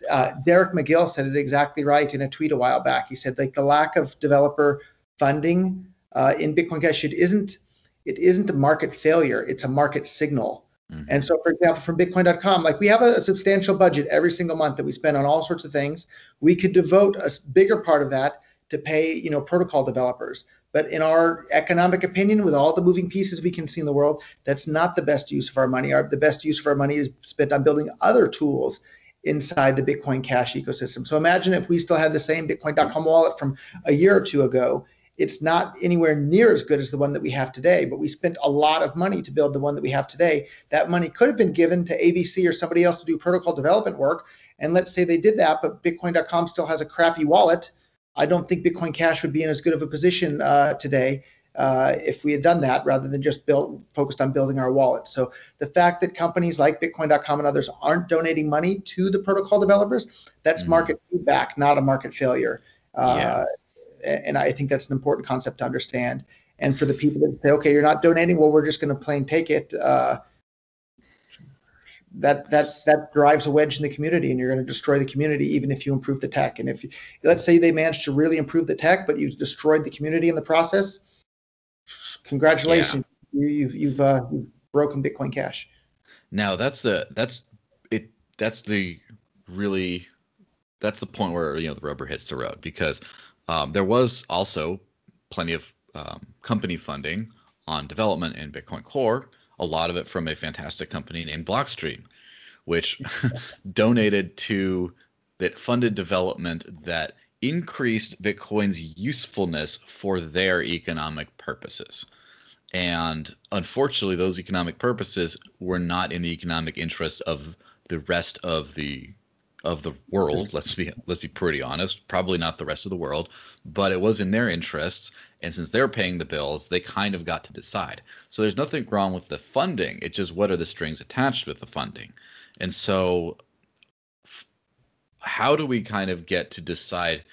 uh, Derek McGill said it exactly right in a tweet a while back. He said like the lack of developer funding uh, in Bitcoin Cash it isn't it isn't a market failure. It's a market signal. Mm-hmm. And so, for example, from Bitcoin.com, like we have a, a, substantial budget every single month that we spend on all sorts of things. We could devote a bigger part of that to pay, you know, protocol developers. But in our economic opinion, with all the moving pieces we can see in the world, that's not the best use of our money. Our, the best use of our money is spent on building other tools inside the Bitcoin Cash ecosystem. So imagine if we still had the same Bitcoin.com wallet from a year or two ago. It's not anywhere near as good as the one that we have today, but we spent a lot of money to build the one that we have today. That money could have been given to ABC or somebody else to do protocol development work. And let's say they did that, but Bitcoin.com still has a crappy wallet I don't think Bitcoin Cash would be in as good of a position uh, today uh, if we had done that rather than just built focused on building our wallet. So the fact that companies like Bitcoin.com and others aren't donating money to the protocol developers, that's mm-hmm. market feedback, not a market failure. Uh, yeah. And I think that's an important concept to understand. And for the people that say, okay, you're not donating, well, we're just going to plain take it. Uh, that that that drives a wedge in the community and you're going to destroy the community even if you improve the tech. And if you, let's say they managed to really improve the tech but you destroyed the community in the process congratulations. Yeah. you, have you've uh, you've broken bitcoin cash. Now that's the that's it that's the really that's the point where you know the rubber hits the road because um, there was also plenty of um, company funding on development in bitcoin core a lot of it from a fantastic company named Blockstream, which donated to that funded development that increased Bitcoin's usefulness for their economic purposes. And unfortunately, those economic purposes were not in the economic interest of the rest of the of the world. Let's be let's be pretty honest. Probably not the rest of the world, but it was in their interests. And since they're paying the bills, they kind of got to decide. So there's nothing wrong with the funding. It's just what are the strings attached with the funding. And so, how do we kind of get to decide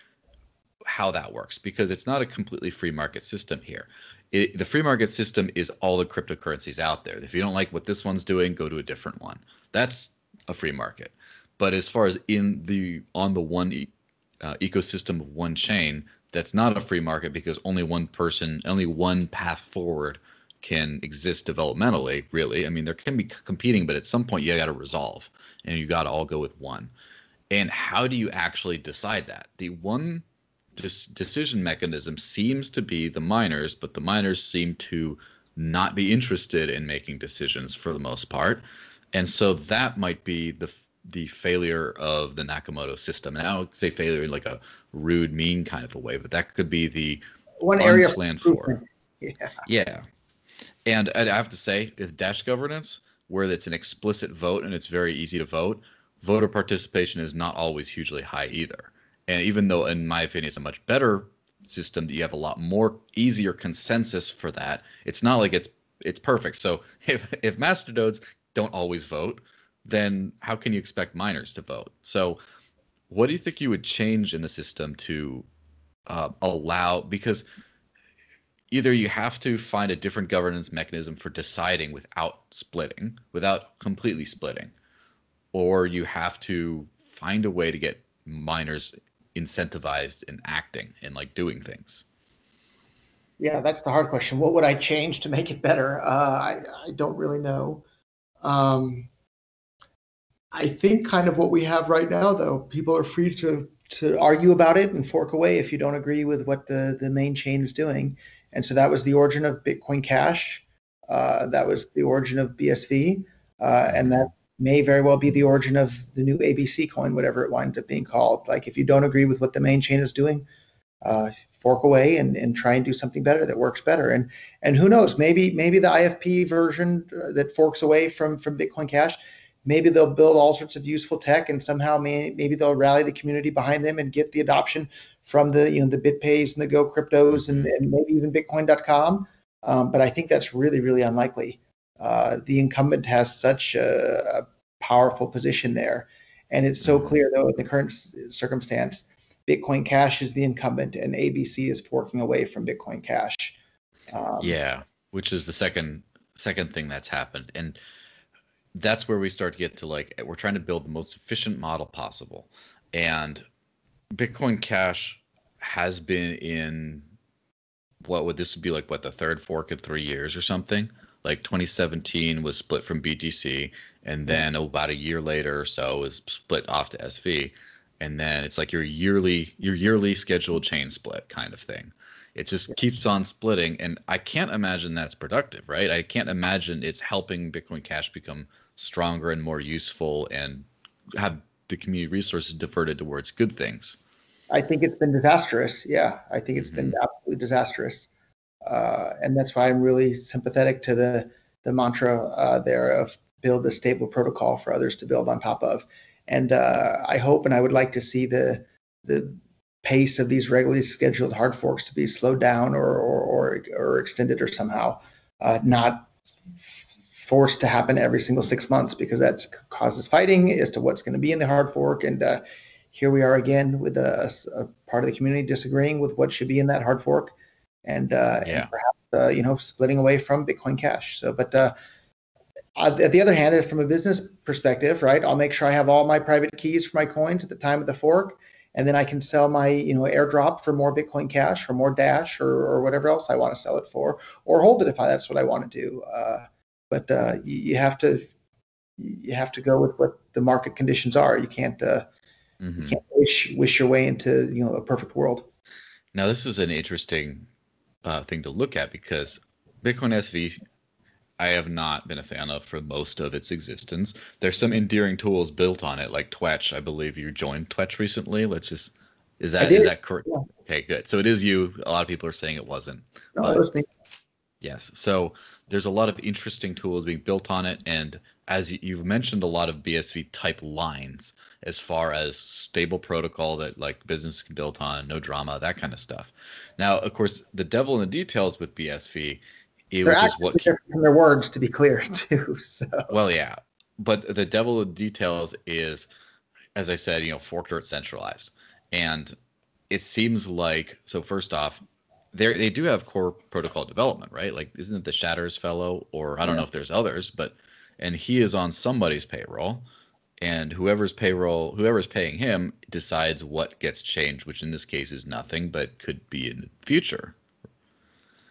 how that works? Because it's not a completely free market system here. It, the free market system is all the cryptocurrencies out there. If you don't like what this one's doing, go to a different one. That's a free market. But as far as in the on the one e- uh, ecosystem of one chain, that's not a free market because only one person, only one path forward can exist developmentally. Really, I mean, there can be competing, but at some point you got to resolve, and you got to all go with one. And how do you actually decide that? The one decision mechanism seems to be the miners, but the miners seem to not be interested in making decisions for the most part. And so that might be the the failure of the Nakamoto system. And I don't say failure in like a rude, mean kind of a way, but that could be the one area planned for. Yeah. Yeah. And I have to say, with Dash governance, where it's an explicit vote and it's very easy to vote, voter participation is not always hugely high either. And even though, in my opinion, it's a much better system, that you have a lot more easier consensus for that. It's not like it's it's perfect. So if if masternodes don't always vote, then how can you expect miners to vote? So, what do you think you would change in the system to uh, allow? Because either you have to find a different governance mechanism for deciding without splitting, without completely splitting, or you have to find a way to get miners incentivized in acting and like doing things. Yeah, that's the hard question. What would I change to make it better? Uh, I, I don't really know. Um, I think kind of what we have right now, though, people are free to to argue about it and fork away if you don't agree with what the the main chain is doing. And so that was the origin of Bitcoin Cash. Uh, that was the origin of BSV, uh, and that may very well be the origin of the new ABC coin, whatever it winds up being called. Like if you don't agree with what the main chain is doing, uh, fork away and, and try and do something better that works better. And and who knows, maybe maybe the IFP version uh, that forks away from from Bitcoin Cash, maybe they'll build all sorts of useful tech and somehow may, maybe they'll rally the community behind them and get the adoption from the you know the BitPays and the GoCryptos and, and maybe even Bitcoin.com. Um, but I think that's really really unlikely. Uh, the incumbent has such a, a, powerful position there. And it's so mm-hmm. clear, though, in the current circumstance, Bitcoin Cash is the incumbent and ABC is forking away from Bitcoin Cash. Um, yeah, which is the second second thing that's happened. And that's where we start to get to like we're trying to build the most efficient model possible. And Bitcoin Cash has been in what would this be like what the third fork in 3 years or something? like 2017 was split from BTC, and then about a year later or so was split off to SV, and then it's like your yearly your yearly scheduled chain split kind of thing. It just keeps on splitting, and I can't imagine that's productive, right? I can't imagine it's helping Bitcoin Cash become stronger and more useful and have the community resources diverted towards good things. I think it's been disastrous. Yeah, I think it's mm-hmm. been absolutely disastrous uh, and that's why I'm really sympathetic to the the mantra uh, there of build a stable protocol for others to build on top of. And uh, I hope and I would like to see the the pace of these regularly scheduled hard forks to be slowed down or or or, or extended or somehow uh, not forced to happen every single six months because that causes fighting as to what's going to be in the hard fork and uh, here we are again with a, a, part of the community disagreeing with what should be in that hard fork and, uh, yeah. and perhaps uh, you know splitting away from Bitcoin Cash. So, but uh, at the other hand, from a business perspective, right, I'll make sure I have all my private keys for my coins at the time of the fork, and then I can sell my you know airdrop for more Bitcoin Cash or more Dash or, or whatever else I want to sell it for, or hold it if I, that's what I want to do. Uh, but uh, you, you, have to you have to go with what the market conditions are. You can't uh, mm-hmm. you can't wish wish your way into you know a perfect world. Now this is an interesting uh, thing to look at because Bitcoin SV, I have not been a fan of for most of its existence. There's some endearing tools built on it, like Twetch. I believe you joined Twetch recently. Let's just is that is that correct? Yeah. Okay, good. So it is you. A lot of people are saying it wasn't. No, but, it was me. Yes. So there's a lot of interesting tools being built on it, and as you've mentioned, a lot of BSV type lines as far as stable protocol that like business can build on, no drama, that kind of stuff. Now, of course, the devil in the details with BSV, it, which is what from their words to be clear too. So well, yeah, but the devil of details is, as I said, you know, forked or centralized, and it seems like so. First off, they they do have core protocol development, right? Like, isn't it the Shadders fellow, or I don't yeah. know if there's others, but and he is on somebody's payroll and whoever's payroll whoever's paying him decides what gets changed which in this case is nothing but could be in the future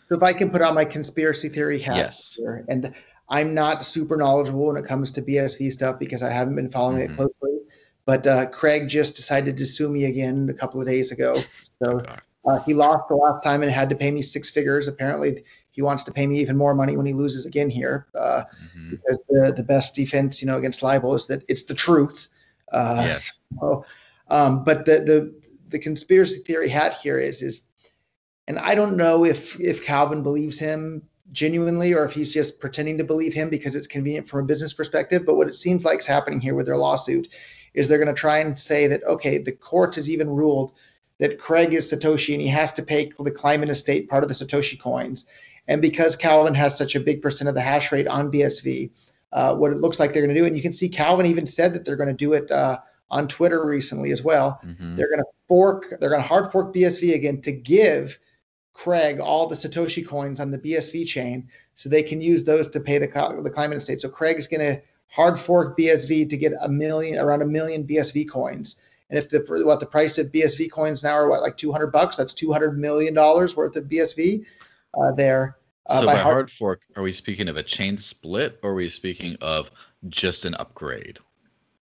so if i can put on my conspiracy theory hat yes. Here, and i'm not super knowledgeable when it comes to bsv stuff because i haven't been following mm-hmm. it closely but uh, craig just decided to sue me again a couple of days ago so uh, he lost the last time and had to pay me six figures apparently he wants to pay me even more money when he loses again here uh, mm-hmm. because the, the best defense you know against libel is that it's the truth uh, yes. So, um, but the, the the conspiracy theory hat here is is and i don't know if if calvin believes him genuinely or if he's just pretending to believe him because it's convenient from a business perspective but what it seems like is happening here with their lawsuit is they're going to try and say that okay the court has even ruled that craig is satoshi and he has to pay the Kleiman estate part of the satoshi coins and because Calvin has such a big percent of the hash rate on BSV, uh, what it looks like they're going to do, and you can see Calvin even said that they're going to do it uh, on Twitter recently as well. Mm-hmm. They're going to fork, they're going to hard fork BSV again to give Craig all the Satoshi coins on the BSV chain so they can use those to pay the, the Kleiman estate. So Craig is going to hard fork BSV to get a million, around a million BSV coins. And if the what the price of BSV coins now are what like 200 bucks, that's 200 million dollars worth of BSV uh, there. Uh, so by, by hard, hard fork, are we speaking of a chain split, or are we speaking of just an upgrade?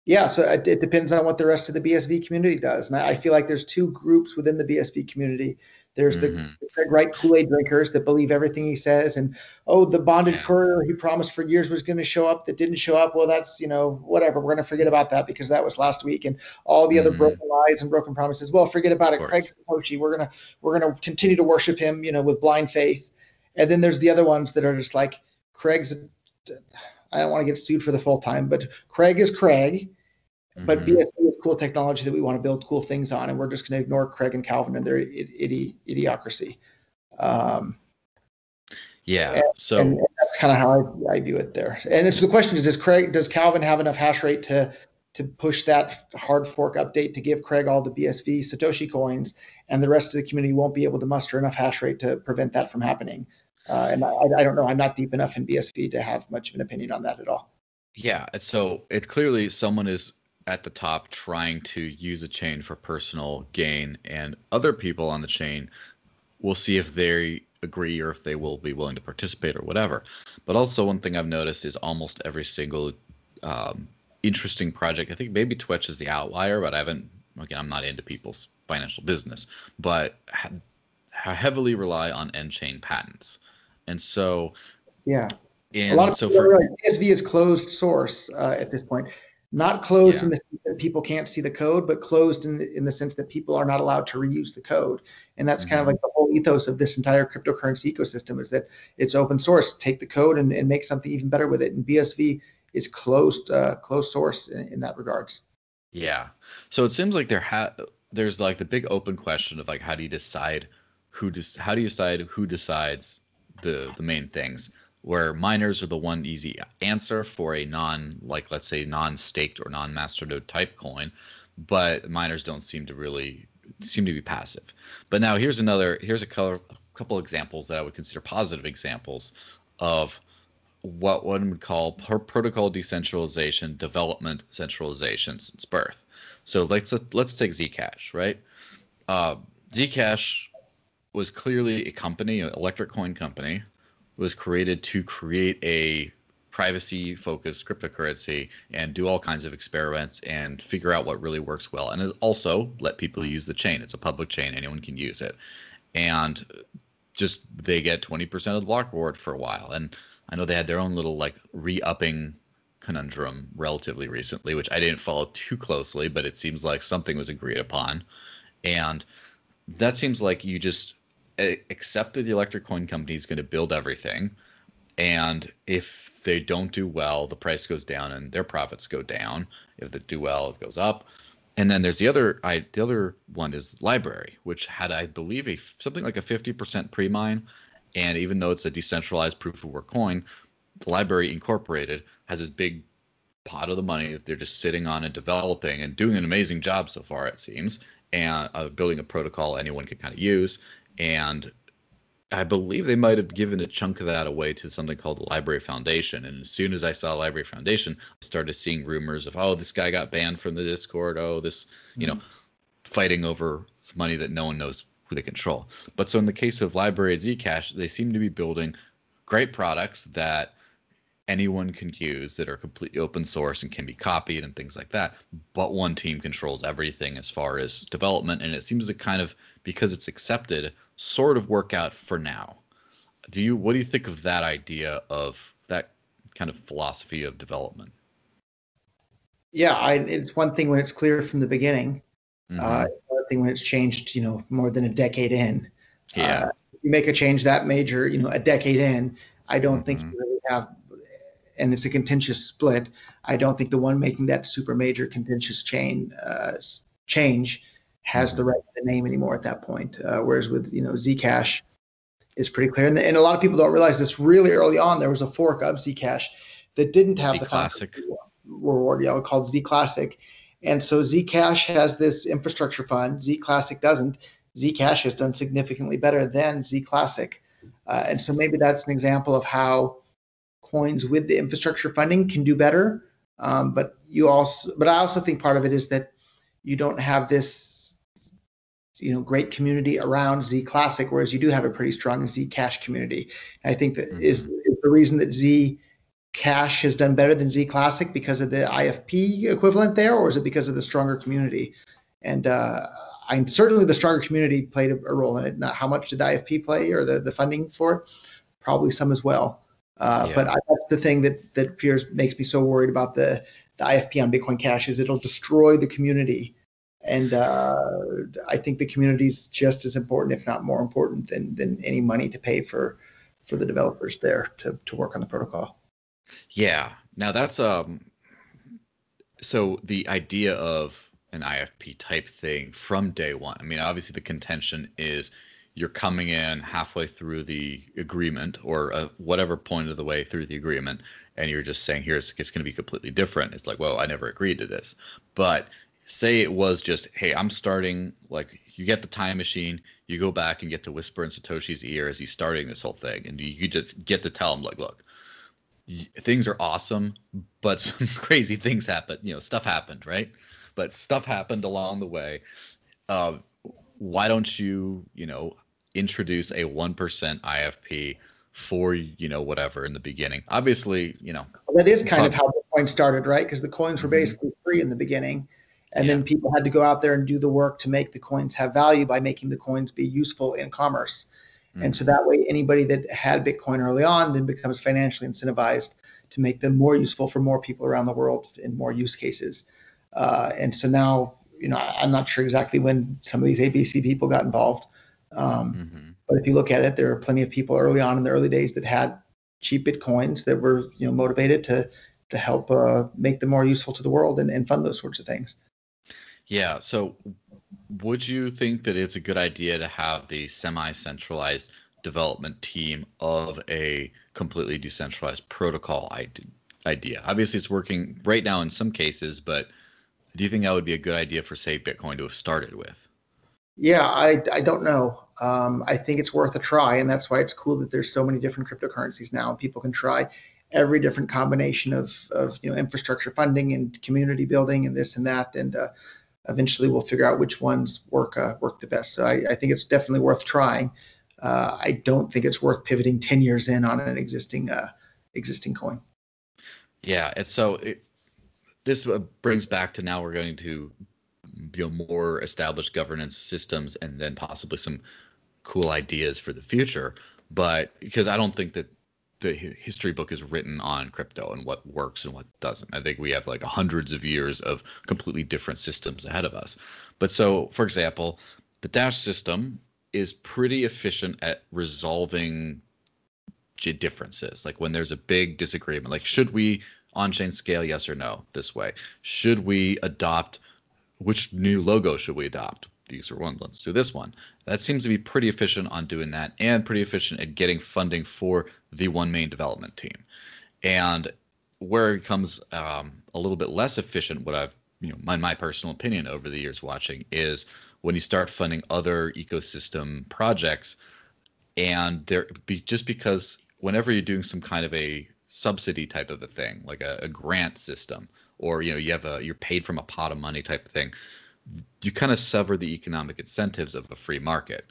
Yeah, so it, it, depends on what the rest of the BSV community does, and I, I, feel like there's two groups within the BSV community. There's mm-hmm. the Craig Wright Kool Aid drinkers that believe everything he says, and oh, the bonded yeah. courier he promised for years was going to show up that didn't show up. Well, that's you know whatever. We're going to forget about that because that was last week, and all the mm-hmm. other broken lies and broken promises. Well, forget about it. Craig Satoshi, we're gonna we're gonna continue to worship him, you know, with blind faith. And then there's the other ones that are just like Craig's. I don't want to get sued for the full time, but Craig is Craig. Mm-hmm. But BSV is cool technology that we want to build cool things on, and we're just going to ignore Craig and Calvin and their idi- idiocracy. Um, yeah. And, so and that's kind of how I, I, view it there. And so the question is: Does Craig, does Calvin have enough hash rate to to push that hard fork update to give Craig all the BSV Satoshi coins, and the rest of the community won't be able to muster enough hash rate to prevent that from happening? Uh, and I, I don't know. I'm not deep enough in BSV to have much of an opinion on that at all. Yeah. So it clearly someone is at the top trying to use a chain for personal gain, and other people on the chain will see if they agree or if they will be willing to participate or whatever. But also, one thing I've noticed is almost every single um, interesting project. I think maybe Twetch is the outlier, but I haven't. Again, I'm not into people's financial business, but ha- heavily rely on nChain patents, and so yeah. a lot of so for, right. BSV is closed source uh, at this point not closed yeah. in the sense that people can't see the code, but closed in the, in the sense that people are not allowed to reuse the code. And that's mm-hmm. kind of mm-hmm. like the whole ethos of this entire cryptocurrency ecosystem is that it's open source. Take the code and, and make something even better with it. And BSV is closed uh, closed source in, in that regards. Yeah. So it seems like there ha- there's like the big open question of like how do you decide who does how do you decide who decides the the main things where miners are the one easy answer for a non like let's say non-staked or non-masternode type coin but miners don't seem to really seem to be passive. But now here's another here's a color, couple examples that i would consider positive examples of what one would call protocol decentralization development centralization since birth. So let's let's take zcash right? Uh, zcash was clearly a company an electric coin company was created to create a privacy focused cryptocurrency and do all kinds of experiments and figure out what really works well and is also let people use the chain. It's a public chain. Anyone can use it. And just they get 20% of the block reward for a while. And i know they had their own little like re-upping conundrum relatively recently which i didn't follow too closely but it seems like something was agreed upon. And that seems like you just accept that the electric coin company is going to build everything and if they don't do well the price goes down and their profits go down. If they do well it goes up. And then there's the other I, the other one is LBRY, which had i believe a something like a 50% pre-mine and even though it's a decentralized proof of work coin the LBRY incorporated has this big pot of the money that they're just sitting on and developing and doing an amazing job so far it seems and uh, building a protocol anyone can kind of use and I believe they might have given a chunk of that away to something called the LBRY Foundation. And as soon as I saw LBRY Foundation, I started seeing rumors of, oh, this guy got banned from the Discord. Oh, this, you mm-hmm. know, fighting over money that no one knows who they control. But so in the case of and Zcash, they seem to be building great products that anyone can use that are completely open source and can be copied and things like that. But one team controls everything as far as development. And it seems to kind of, because it's accepted, sort of work out for now. Do you what do you think of that idea of that kind of philosophy of development? Yeah, I, it's one thing when it's clear from the beginning. Mm-hmm. Uh, it's another thing when it's changed, you know, more than a decade in. Yeah. Uh, you make a change that major, you know, a decade in, I don't mm-hmm. think you really have, and it's a contentious split. I don't think the one making that super major contentious chain uh, change has mm-hmm. the right to the name anymore at that point. Uh, whereas with you know Zcash, is pretty clear, and, and a lot of people don't realize this. Really early on, there was a fork of Zcash that didn't have Z the classic reward, yeah, called Z Classic, and so Zcash has this infrastructure fund. Z Classic doesn't. Zcash has done significantly better than Z Classic, uh, and so maybe that's an example of how coins with the infrastructure funding can do better Um, but you also, but I also think part of it is that you don't have this, you know, great community around Z Classic, whereas you do have a pretty strong Z Cash community. And I think that mm-hmm. is, is the reason that Z Cash has done better than Z Classic because of the IFP equivalent there, or is it because of the stronger community? And uh, I certainly the stronger community played a, a, role in it. Not how much did the IFP play or the, the funding for it? Probably some as well. Uh, yeah. But I, that's the thing that that appears makes me so worried about the the IFP on Bitcoin Cash is it'll destroy the community, and uh, I think the community is just as important, if not more important, than than any money to pay for for the developers there to to work on the protocol. Yeah. Now that's um so the idea of an IFP type thing from day one. I mean, obviously the contention is you're coming in halfway through the agreement or uh, whatever point of the way through the agreement and you're just saying here's it's going to be completely different it's like well i never agreed to this but say it was just hey i'm starting like you get the time machine you go back and get to whisper in satoshi's ear as he's starting this whole thing and you, you just get to tell him like look things are awesome, but some crazy things happen. You know, stuff happened, right? But stuff happened along the way. Uh, why don't you, you know, introduce a one percent IFP for you know whatever in the beginning? Obviously, you know that is kind of how Bitcoin started, right? Because the coins were mm-hmm. basically free in the beginning, and yeah. then people had to go out there and do the work to make the coins have value by making the coins be useful in commerce. Mm-hmm. And so that way, anybody that had Bitcoin early on then becomes financially incentivized to make them more useful for more people around the world in more use cases. Uh, and so now, you know, I'm not sure exactly when some of these ABC people got involved. Um, mm-hmm. But if you look at it, there are plenty of people early on in the early days that had cheap Bitcoins that were, you know, motivated to to help uh, make them more useful to the world and, and fund those sorts of things. Yeah. So would you think that it's a good idea to have the semi-centralized development team of a completely decentralized protocol idea? Obviously, it's working right now in some cases, but do you think that would be a good idea for, say, Bitcoin to have started with? Yeah, I, I don't know. Um, I think it's worth a try, and that's why it's cool that there's so many different cryptocurrencies now. And people can try every different combination of, of you know infrastructure funding and community building and this and that, and uh, eventually we'll figure out which ones work uh, work the best. So I, I, think it's definitely worth trying. Uh, I don't think it's worth pivoting ten years in on an existing uh, existing coin. Yeah, and so it, this uh, brings back to now we're going to you know more established governance systems and then possibly some cool ideas for the future. But because I don't think that the history book is written on crypto and what works and what doesn't. I think we have like hundreds of years of completely different systems ahead of us. But so, for example, the Dash system is pretty efficient at resolving differences. Like when there's a big disagreement, like should we on-chain scale, yes or no, this way? Should we adopt? Which new logo should we adopt? These are one. Let's do this one. That seems to be pretty efficient on doing that, and pretty efficient at getting funding for the one main development team. And where it becomes um, a little bit less efficient, what I've, you know, my, my personal opinion over the years watching is when you start funding other ecosystem projects, and there be just because whenever you're doing some kind of a subsidy type of a thing, like a, a grant system, or you know you have a you're paid from a pot of money type of thing, you kind of sever the economic incentives of a free market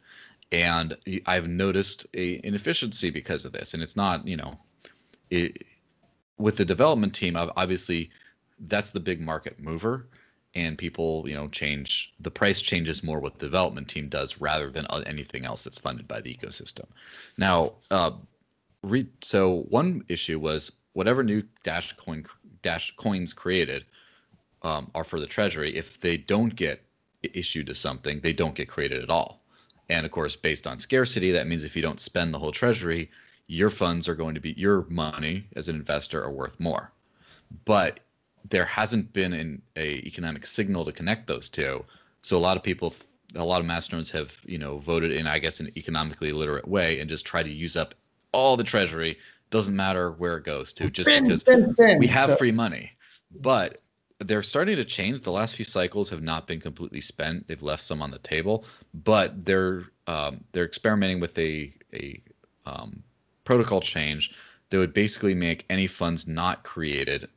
and I've noticed a inefficiency because of this. And it's not, you know, it, with the development team, obviously, that's the big market mover, and people, you know, change the price changes more what the development team does rather than anything else that's funded by the ecosystem. Now, uh, re- so one issue was whatever new Dash coin Dash coins created um, are for the treasury. If they don't get issued to something, they don't get created at all. And of course, based on scarcity, that means if you don't spend the whole treasury, your funds are going to be your money as an investor are worth more. But there hasn't been an a economic signal to connect those two. So a lot of people, a lot of masternodes have you know voted in, I guess, an economically illiterate way and just try to use up all the treasury. Doesn't matter where it goes to, just because we have free money. But they're starting to change. The last few cycles have not been completely spent. They've left some on the table, but they're um, they're experimenting with a a um, protocol change that would basically make any funds not created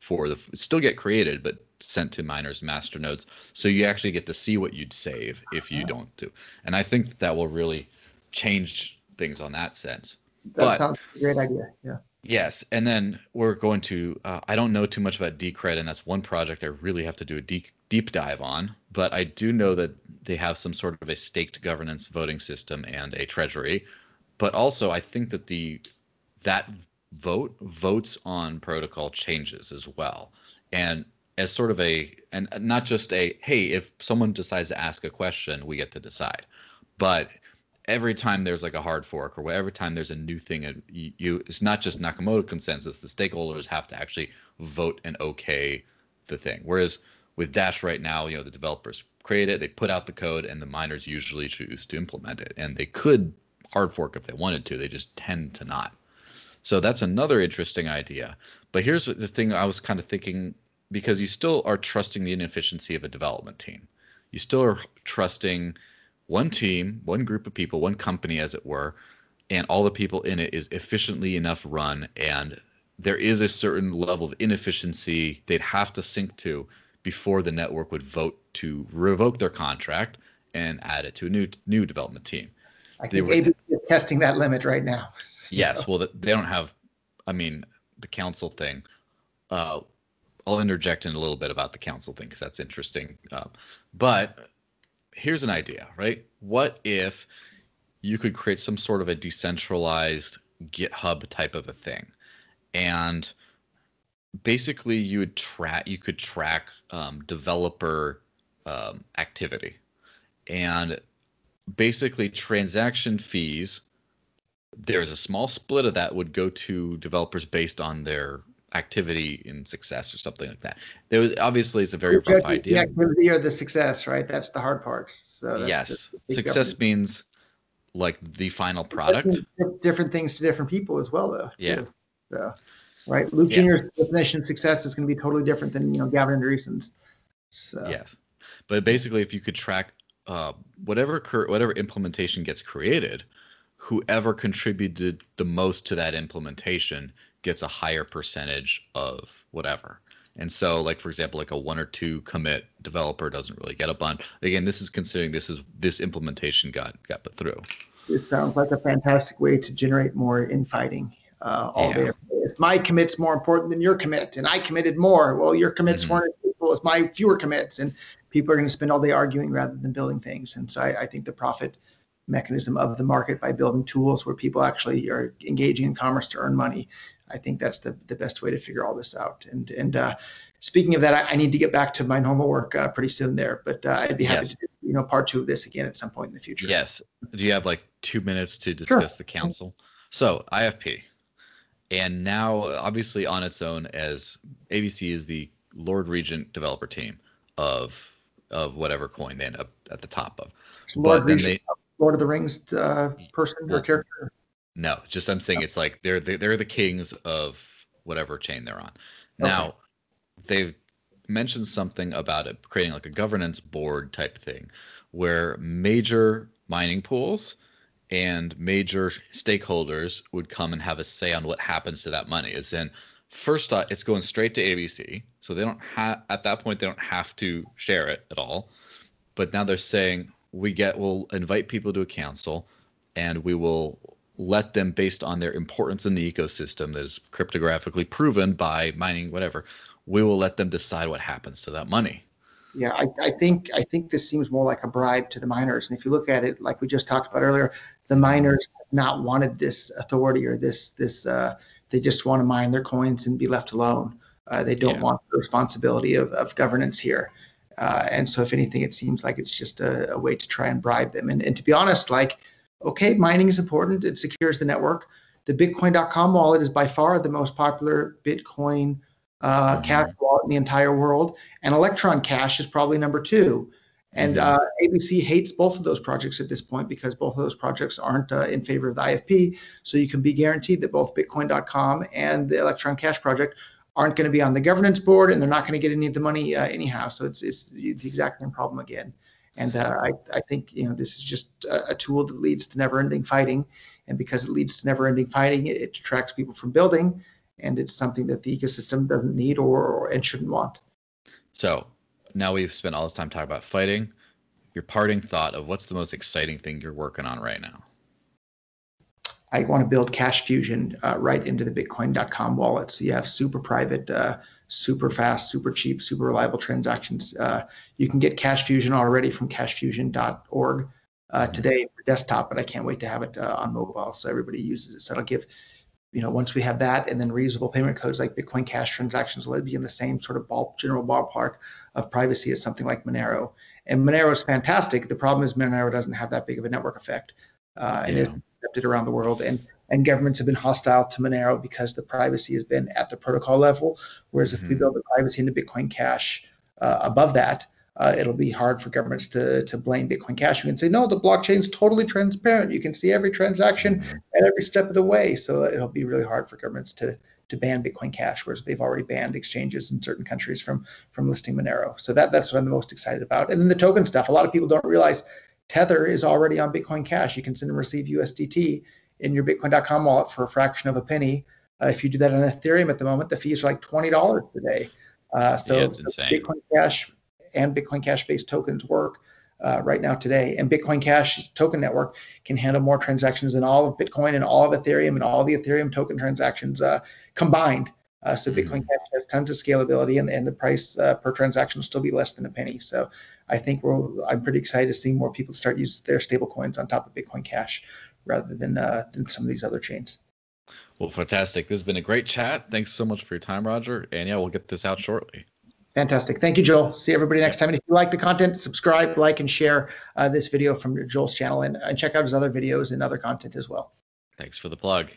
for the still get created, but sent to miners master nodes. So you actually get to see what you'd save if you don't do. And I think that, that will really change things on that sense. That but, sounds a great idea. Yeah. Yes, and then we're going to. Uh, I don't know too much about Decred, and that's one project I really have to do a deep deep dive on. But I do know that they have some sort of a staked governance voting system and a treasury. But also, I think that the that vote votes on protocol changes as well, and as sort of a and not just a hey, if someone decides to ask a question, we get to decide, but every time there's like a hard fork or every time there's a new thing uh, you, you, it's not just nakamoto consensus. The stakeholders have to actually vote and okay the thing. Whereas with dash right now you know the developers create it they put out the code and the miners usually choose to implement it. And they could hard fork if they wanted to. They just tend to not. So that's another interesting idea. But here's the thing i was kind of thinking because you still are trusting the inefficiency of a development team. You still are trusting one team, one group of people, one company, as it were, and all the people in it is efficiently enough run. And there is a certain level of inefficiency they'd have to sink to before the network would vote to revoke their contract and add it to a new new development team. I think is testing that limit right now. So. Yes, well, they don't have. I mean, the council thing. Uh, I'll interject in a little bit about the council thing because that's interesting. Uh, but here's an idea, right? What if you could create some sort of a decentralized GitHub type of a thing, and basically you would track you could track um, developer um, activity, and basically transaction fees. There's a small split of that would go to developers based on their activity in success or something like that. There was, obviously it's a very rough idea. The activity or the success, right? That's the hard part. So yes, success government. means like the final product. Different, different, things to different people as well, though. Yeah. Too. So, right, Luke yeah. Jr.'s definition of success is going to be totally different than you know Gavin Andresen's. So yes, but basically, if you could track uh, whatever cur- whatever implementation gets created, whoever contributed the most to that implementation gets a higher percentage of whatever. And so, like for example, like a one or two commit developer doesn't really get a bunch. Again, this is considering this is this implementation got got put through. It sounds like a fantastic way to generate more infighting uh, all yeah. day. If my commit's more important than your commit, and I committed more, well, your commits mm-hmm. weren't as equal as my fewer commits, and people are going to spend all day arguing rather than building things. And so, I, I think the profit mechanism of the market by building tools where people actually are engaging in commerce to earn money I think that's the, the best way to figure all this out. And and uh, speaking of that, I, I, need to get back to my normal work uh, pretty soon there, but uh, I'd be happy yes. to do, you know part two of this again at some point in the future. Yes. Do you have like two minutes to discuss sure. the council? So IFP, and now obviously on its own as ABC is the Lord Regent developer team of of whatever coin they end up at the top of. Lord but Regent, they, Lord of the Rings uh, person or character. No, just I'm saying it's like they're they're the kings of whatever chain they're on. Now, okay. they've mentioned something about it creating like a governance board type thing where major mining pools and major stakeholders would come and have a say on what happens to that money. Is in first uh, it's going straight to ABC, so they don't have at that point they don't have to share it at all. But now they're saying we get we'll invite people to a council and we will let them based on their importance in the ecosystem that is cryptographically proven by mining whatever we will let them decide what happens to that money. Yeah I, I think i think this seems more like a bribe to the miners. And if you look at it like we just talked about earlier the miners have not wanted this authority or this this uh, they just want to mine their coins and be left alone. Uh, they don't yeah. want the responsibility of, of governance here. Uh, and so if anything it seems like it's just a, a way to try and bribe them. And, and to be honest like okay, mining is important. It secures the network. The Bitcoin.com wallet is by far the most popular Bitcoin uh, mm-hmm. cash wallet in the entire world. And Electron Cash is probably number two. And mm-hmm. uh, ABC hates both of those projects at this point because both of those projects aren't uh, in favor of the IFP. So you can be guaranteed that both Bitcoin.com and the Electron Cash project aren't going to be on the governance board, and they're not going to get any of the money uh, anyhow. So it's it's the exact same problem again. And uh, I, I think you know this is just a, a, tool that leads to never-ending fighting, and because it leads to never-ending fighting, it, it detracts people from building. and it's something that the ecosystem doesn't need or, or and shouldn't want. So now we've spent all this time talking about fighting. Your parting thought of what's the most exciting thing you're working on right now? I want to build Cash Fusion uh, right into the Bitcoin.com wallet. So you have super private, uh, super fast, super cheap, super reliable transactions. Uh, you can get Cash Fusion already from cashfusion.org uh, mm-hmm. today for desktop, but I can't wait to have it uh, on mobile so everybody uses it. So it'll give, you know, once we have that and then reusable payment codes like Bitcoin Cash transactions will be in the same sort of ball, general ballpark of privacy as something like Monero. And Monero is fantastic. The problem is Monero doesn't have that big of a network effect. Uh, and yeah. it's accepted around the world. And and governments have been hostile to Monero because the privacy has been at the protocol level. Whereas mm-hmm. if we mm-hmm. build the privacy into Bitcoin Cash uh, above that, uh, it'll be hard for governments to, to blame Bitcoin Cash. You can say, no, the blockchain is totally transparent. You can see every transaction mm-hmm. at every step of the way. So it'll be really hard for governments to to ban Bitcoin Cash, whereas they've already banned exchanges in certain countries from from listing Monero. So that that's what I'm the most excited about. And then the token stuff. A lot of people don't realize Tether is already on Bitcoin Cash. You can send and receive USDT in your Bitcoin.com wallet for a fraction of a penny. Uh, if you do that on Ethereum at the moment, the fees are like twenty dollars today. Uh, so, yeah, so Bitcoin Cash and Bitcoin Cash based tokens work uh, right now today. And Bitcoin Cash token network can handle more transactions than all of Bitcoin and all of Ethereum and all the Ethereum token transactions uh, combined. Uh, so mm-hmm. Bitcoin Cash has tons of scalability, and, and the price uh, per transaction will still be less than a penny. So I think I'm pretty excited to see more people start using their stable coins on top of Bitcoin Cash rather than uh, than some of these other chains. Well, fantastic. This has been a great chat. Thanks so much for your time, Roger. And yeah, we'll get this out shortly. Fantastic. Thank you, Joel. See everybody next time. And if you like the content, subscribe, like, and share uh, this video from Joel's channel and, and check out his other videos and other content as well. Thanks for the plug.